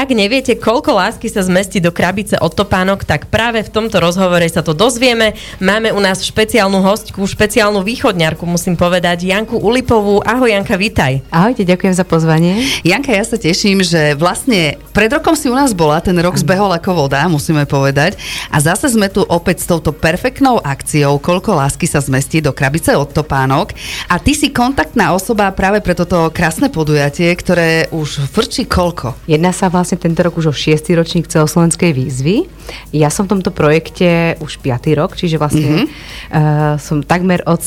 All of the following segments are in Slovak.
Ak neviete, koľko lásky sa zmestí do krabice od topánok, tak práve v tomto rozhovore sa to dozvieme. Máme u nás špeciálnu hostku, špeciálnu východňarku, musím povedať, Janku Ulipovú. Ahoj Janka, vítaj. Ahojte, ďakujem za pozvanie. Janka, ja sa teším, že vlastne pred rokom si u nás bola, ten rok zbehol ako voda, musíme povedať. A zase sme tu opäť s touto perfektnou akciou, koľko lásky sa zmestí do krabice od topánok. A ty si kontaktná osoba práve pre toto krásne podujatie, ktoré už frčí koľko? Jedná sa vlastne tento rok už o 6. ročník celoslovenskej výzvy. Ja som v tomto projekte už 5. rok, čiže vlastne mm-hmm. uh, som takmer od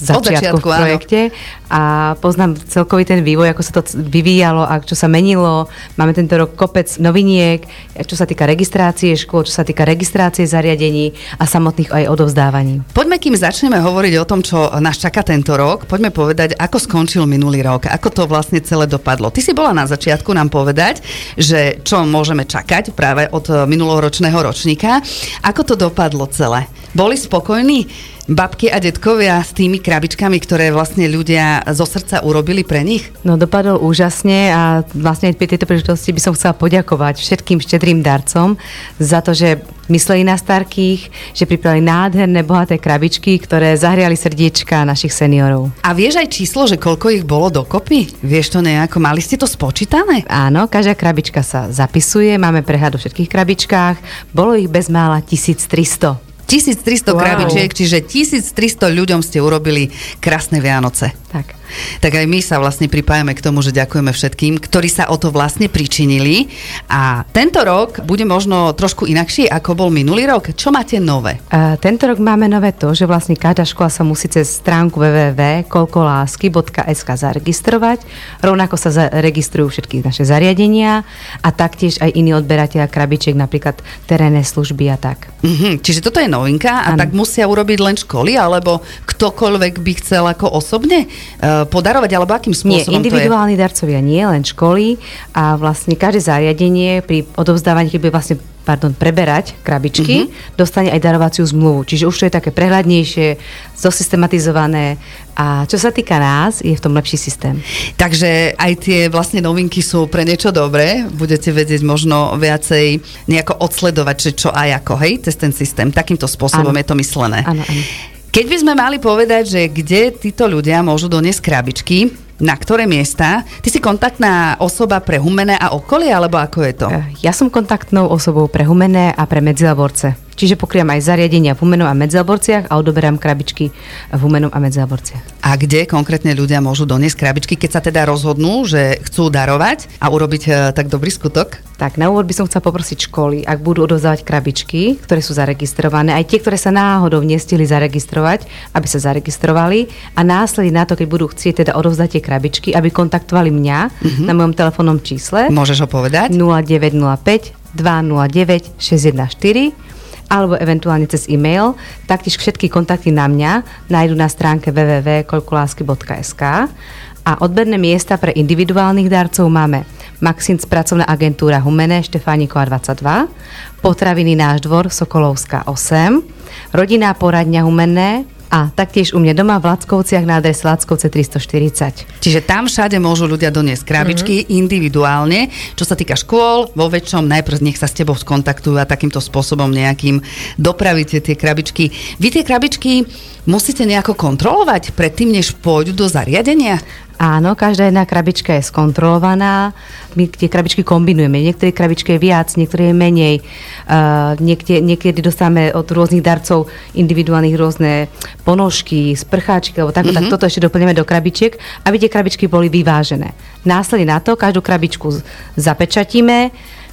začiatku, v projekte áno. a poznám celkový ten vývoj, ako sa to vyvíjalo a čo sa menilo. Máme tento rok kopec noviniek, čo sa týka registrácie škôl, čo sa týka registrácie zariadení a samotných aj odovzdávaní. Poďme, kým začneme hovoriť o tom, čo nás čaká tento rok, poďme povedať, ako skončil minulý rok, ako to vlastne celé dopadlo. Ty si bola na začiatku nám povedať, že čo môžeme čakať práve od minuloročného ročníka. Ako to dopadlo celé? Boli spokojní? Babky a detkovia s tými krabičkami, ktoré vlastne ľudia zo srdca urobili pre nich? No dopadol úžasne a vlastne pri tejto príležitosti by som chcela poďakovať všetkým štedrým darcom za to, že mysleli na starkých, že pripravili nádherné, bohaté krabičky, ktoré zahriali srdiečka našich seniorov. A vieš aj číslo, že koľko ich bolo dokopy? Vieš to nejako, mali ste to spočítané? Áno, každá krabička sa zapisuje, máme prehľad o všetkých krabičkách, bolo ich bezmála 1300. 1300 wow. krabičiek, čiže 1300 ľuďom ste urobili krásne Vianoce. Tak tak aj my sa vlastne pripájame k tomu, že ďakujeme všetkým, ktorí sa o to vlastne pričinili. A tento rok bude možno trošku inakší, ako bol minulý rok. Čo máte nové? Uh, tento rok máme nové to, že vlastne každá škola sa musí cez stránku www.kolkolásky.sk zaregistrovať. Rovnako sa zaregistrujú všetky naše zariadenia a taktiež aj iní odberateľa krabičiek, napríklad terénne služby a tak. Uh-huh. Čiže toto je novinka a ano. tak musia urobiť len školy, alebo ktokoľvek by chcel ako osobne uh, podarovať, alebo akým spôsobom Nie, individuálni darcovia nie, len školy a vlastne každé zariadenie pri odovzdávaní, bude vlastne pardon, preberať krabičky, mm-hmm. dostane aj darovaciu zmluvu. Čiže už to je také prehľadnejšie, zosystematizované a čo sa týka nás, je v tom lepší systém. Takže aj tie vlastne novinky sú pre niečo dobré, budete vedieť možno viacej nejako odsledovať, že čo aj ako, hej, cez ten systém. Takýmto spôsobom ano. je to myslené. Áno, áno. Keď by sme mali povedať, že kde títo ľudia môžu doniesť krabičky, na ktoré miesta? Ty si kontaktná osoba pre Humené a okolie, alebo ako je to? Ja som kontaktnou osobou pre Humené a pre Medzilaborce. Čiže pokrývam aj zariadenia v Humenom a Medzelborciach a odoberám krabičky v Humenom a Medzelborciach. A kde konkrétne ľudia môžu doniesť krabičky, keď sa teda rozhodnú, že chcú darovať a urobiť uh, tak dobrý skutok? Tak na úvod by som chcela poprosiť školy, ak budú odovzdávať krabičky, ktoré sú zaregistrované, aj tie, ktoré sa náhodou nestihli zaregistrovať, aby sa zaregistrovali a následne na to, keď budú chcieť teda odovzdať tie krabičky, aby kontaktovali mňa uh-huh. na mojom telefónnom čísle. Môžeš ho povedať? 0905 209 614 alebo eventuálne cez e-mail. Taktiež všetky kontakty na mňa nájdu na stránke www.kolkulásky.sk a odberné miesta pre individuálnych darcov máme Maxinc pracovná agentúra Humené Štefánikova 22, Potraviny náš dvor Sokolovská 8, Rodinná poradňa Humené a taktiež u mňa doma v Lackovciach na adrese Lackovce 340. Čiže tam všade môžu ľudia doniesť krabičky mm-hmm. individuálne. Čo sa týka škôl, vo väčšom najprv nech sa s tebou skontaktujú a takýmto spôsobom nejakým dopravíte tie krabičky. Vy tie krabičky musíte nejako kontrolovať predtým, než pôjdu do zariadenia? Áno, každá jedna krabička je skontrolovaná. My tie krabičky kombinujeme. Niektoré krabičky je viac, niektoré je menej. Uh, niekde, niekedy dostávame od rôznych darcov individuálnych rôzne ponožky, sprcháčky, alebo tak, mm-hmm. tak toto ešte doplňujeme do krabičiek, aby tie krabičky boli vyvážené. Následne na to každú krabičku zapečatíme,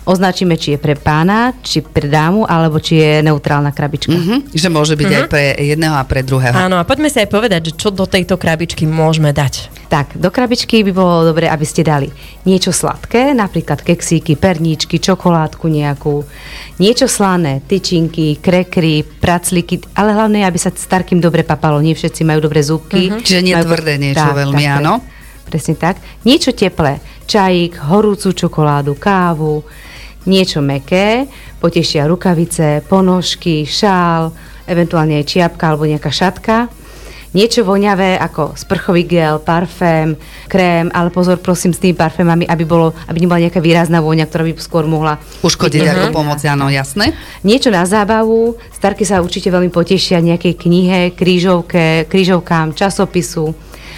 označíme, či je pre pána, či pre dámu, alebo či je neutrálna krabička. Mm-hmm. Že môže byť mm-hmm. aj pre jedného a pre druhého. Áno, a poďme si aj povedať, že čo do tejto krabičky môžeme dať. Tak, do krabičky by bolo dobre, aby ste dali niečo sladké, napríklad keksíky, perníčky, čokoládku nejakú, niečo slané, tyčinky, krekry, pracliky, ale hlavne, aby sa starkým dobre papalo. Nie všetci majú dobré zúbky. Mm-hmm. Čiže nie majú... tvrdé niečo tak, veľmi, tak, áno? Presne tak. Niečo teplé, čajík, horúcu čokoládu, kávu, niečo meké, potešia rukavice, ponožky, šál, eventuálne aj čiapka alebo nejaká šatka. niečo voňavé ako sprchový gel, parfém, krém, ale pozor prosím s tými parfémami, aby, bolo, aby nebola nejaká výrazná vôňa, ktorá by skôr mohla uškodiť uh-huh. ako pomoc, áno, jasné. Niečo na zábavu, starky sa určite veľmi potešia nejakej knihe, krížovke, krížovkám, časopisu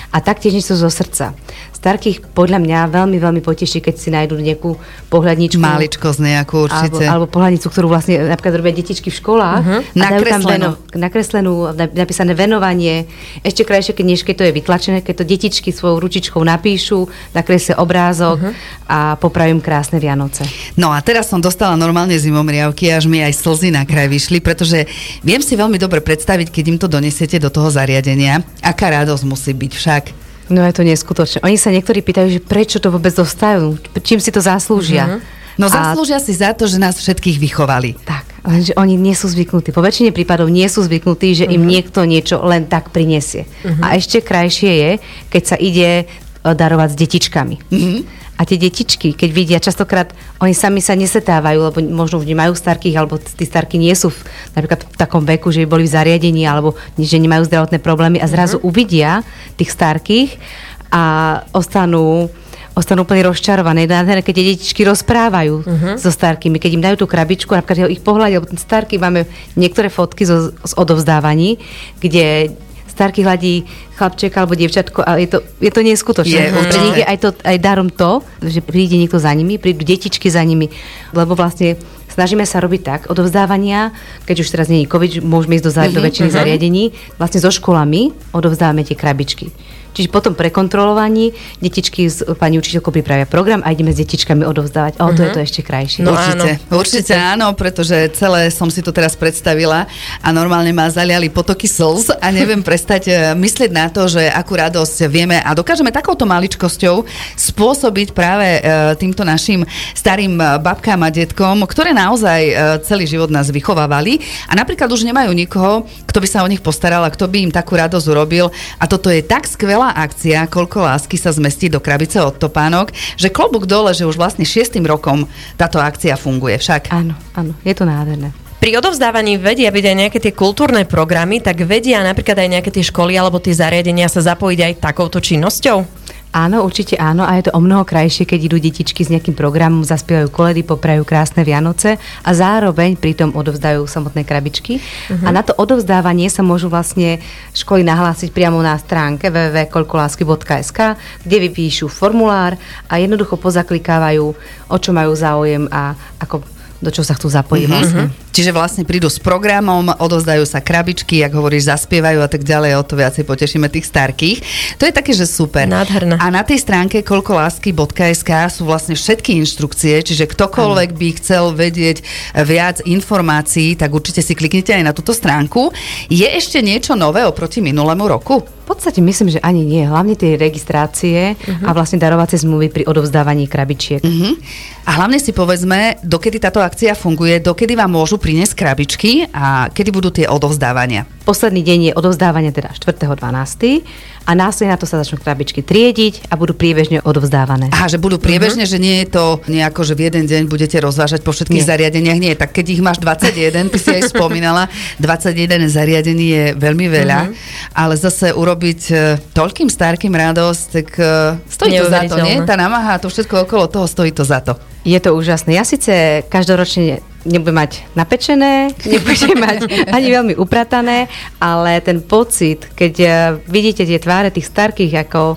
a taktiež niečo zo srdca. Starkých podľa mňa veľmi, veľmi poteší, keď si nájdú nejakú pohľadničku. Máličkosť nejakú určite. Alebo, alebo pohľadnicu, ktorú vlastne napríklad robia detičky v školách. Uh-huh. Nakreslenú. Veno, nakreslenú, napísané venovanie. Ešte krajšie, keď, než keď to je vytlačené, keď to detičky svojou ručičkou napíšu, nakreslia obrázok uh-huh. a popravím krásne Vianoce. No a teraz som dostala normálne zimomriavky, až mi aj slzy na kraj vyšli, pretože viem si veľmi dobre predstaviť, keď im to donesiete do toho zariadenia, aká radosť musí byť však. No je to neskutočné. Oni sa niektorí pýtajú, že prečo to vôbec dostajú, čím si to zaslúžia. Mm-hmm. No zaslúžia a... si za to, že nás všetkých vychovali. Tak, lenže oni nie sú zvyknutí. Po väčšine prípadov nie sú zvyknutí, že im mhm. niekto niečo len tak prinesie. Mm-hmm. A ešte krajšie je, keď sa ide e, darovať s detičkami. Mm-hmm. A tie detičky, keď vidia, častokrát oni sami sa nesetávajú, lebo možno už nemajú starkých, alebo tí starky nie sú v, napríklad v takom veku, že by boli v zariadení, alebo že nemajú zdravotné problémy a zrazu uh-huh. uvidia tých starkých a ostanú ostanú úplne rozčarované. Keď tie detičky rozprávajú uh-huh. so starkými, keď im dajú tú krabičku, napríklad ich pohľadia, lebo ten starky máme niektoré fotky zo, z odovzdávaní, kde starky hladí chlapček alebo dievčatko a je to, je to neskutočné. Je, Pre nich je aj, to, aj darom to, že príde niekto za nimi, prídu detičky za nimi, lebo vlastne snažíme sa robiť tak, odovzdávania, keď už teraz nie je COVID, môžeme ísť do, uh-huh, do väčšiny uh-huh. zariadení, vlastne so školami odovzdávame tie krabičky. Čiže potom pre kontrolovaní detičky s pani učiteľkou pripravia program a ideme s detičkami odovzdávať. O, to uh-huh. je to mhm. ešte krajšie. No určite, áno, určite áno, pretože celé som si to teraz predstavila a normálne ma zaliali potoky slz a neviem prestať e, myslieť na to, že akú radosť vieme a dokážeme takouto maličkosťou spôsobiť práve e, týmto našim starým e, babkám a detkom, ktoré naozaj celý život nás vychovávali a napríklad už nemajú nikoho, kto by sa o nich postaral a kto by im takú radosť urobil a toto je tak skvelé skvelá akcia, koľko lásky sa zmestí do krabice od topánok, že klobúk dole, že už vlastne šiestým rokom táto akcia funguje však. Áno, áno, je to nádherné. Pri odovzdávaní vedia byť aj nejaké tie kultúrne programy, tak vedia napríklad aj nejaké tie školy alebo tie zariadenia sa zapojiť aj takouto činnosťou? Áno, určite áno a je to o mnoho krajšie, keď idú detičky s nejakým programom, zaspievajú koledy, poprajú krásne Vianoce a zároveň pritom odovzdajú samotné krabičky. Uh-huh. A na to odovzdávanie sa môžu vlastne školy nahlásiť priamo na stránke www.kolkolásky.sk, kde vypíšu formulár a jednoducho pozaklikávajú, o čo majú záujem a ako do čo sa chcú zapojiť mm-hmm. vlastne. Čiže vlastne prídu s programom, odozdajú sa krabičky, ak hovoríš, zaspievajú a tak ďalej, o to viacej potešíme tých starkých. To je také, že super. Nádherné. A na tej stránke koľkolásky.sk sú vlastne všetky inštrukcie, čiže ktokoľvek by chcel vedieť viac informácií, tak určite si kliknite aj na túto stránku. Je ešte niečo nové oproti minulému roku? Podstate myslím, že ani nie. Hlavne tie registrácie uh-huh. a vlastne darovacie zmluvy pri odovzdávaní krabičiek. Uh-huh. A hlavne si povedzme, dokedy táto akcia funguje, dokedy vám môžu priniesť krabičky a kedy budú tie odovzdávania. Posledný deň je odovzdávanie teda 4.12. a následne na to sa začnú krabičky triediť a budú priebežne odovzdávané. Aha, že budú priebežne, uh-huh. že nie je to nejako, že v jeden deň budete rozvážať po všetkých nie. zariadeniach. Nie, tak keď ich máš 21, ty si aj spomínala, 21 zariadení je veľmi veľa, uh-huh. ale zase urobiť e, toľkým starkým radosť, tak uh, stojí to za to, nie? Tá namaha, to všetko okolo toho stojí to za to. Je to úžasné. Ja síce každoročne nebudem mať napečené, nebudem mať ani veľmi upratané, ale ten pocit, keď eh, vidíte tie tváre tých starkých, ako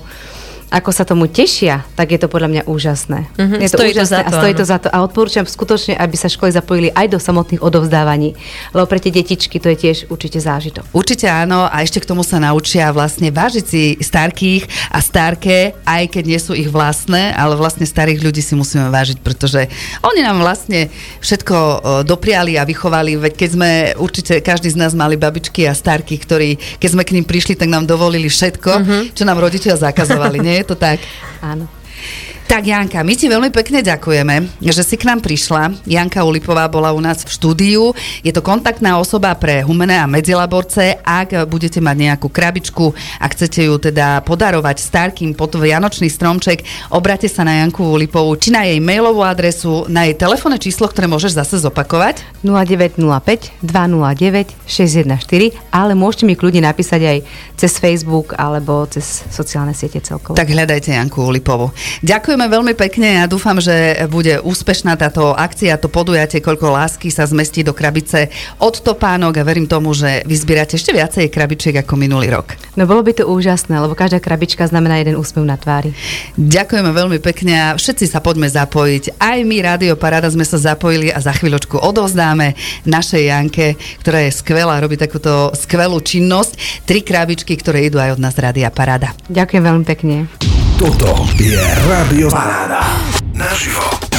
ako sa tomu tešia, tak je to podľa mňa úžasné. Mm-hmm, je to stojí úžasné to za to, a stojí áno. to za to. A odporúčam skutočne, aby sa školy zapojili aj do samotných odovzdávaní, lebo pre tie detičky to je tiež určite zážitok. Určite áno a ešte k tomu sa naučia vlastne vážiť si starkých a starké, aj keď nie sú ich vlastné, ale vlastne starých ľudí si musíme vážiť, pretože oni nám vlastne všetko dopriali a vychovali, veď keď sme určite každý z nás mali babičky a starky, ktorí keď sme k ním prišli, tak nám dovolili všetko, mm-hmm. čo nám rodičia zakazovali, nie? je to tak? Áno. Tak Janka, my ti veľmi pekne ďakujeme, že si k nám prišla. Janka Ulipová bola u nás v štúdiu. Je to kontaktná osoba pre humené a medzilaborce. Ak budete mať nejakú krabičku a chcete ju teda podarovať starkým pod Vianočný stromček, obrate sa na Janku Ulipovú, či na jej mailovú adresu, na jej telefónne číslo, ktoré môžeš zase zopakovať. 0905 209 614, ale môžete mi kľudne napísať aj cez Facebook alebo cez sociálne siete celkovo. Tak hľadajte Janku Ulipovú. Ďakujeme Ďakujeme veľmi pekne a dúfam, že bude úspešná táto akcia, to podujatie, koľko lásky sa zmestí do krabice od topánok a verím tomu, že vyzbierate ešte viacej krabičiek ako minulý rok. No bolo by to úžasné, lebo každá krabička znamená jeden úsmev na tvári. Ďakujeme veľmi pekne a všetci sa poďme zapojiť. Aj my, Rádio Paráda, sme sa zapojili a za chvíľočku odovzdáme našej Janke, ktorá je skvelá, robí takúto skvelú činnosť. Tri krabičky, ktoré idú aj od nás Rádia Paráda. Ďakujem veľmi pekne. Toto je Rádio Paráda. Naživo.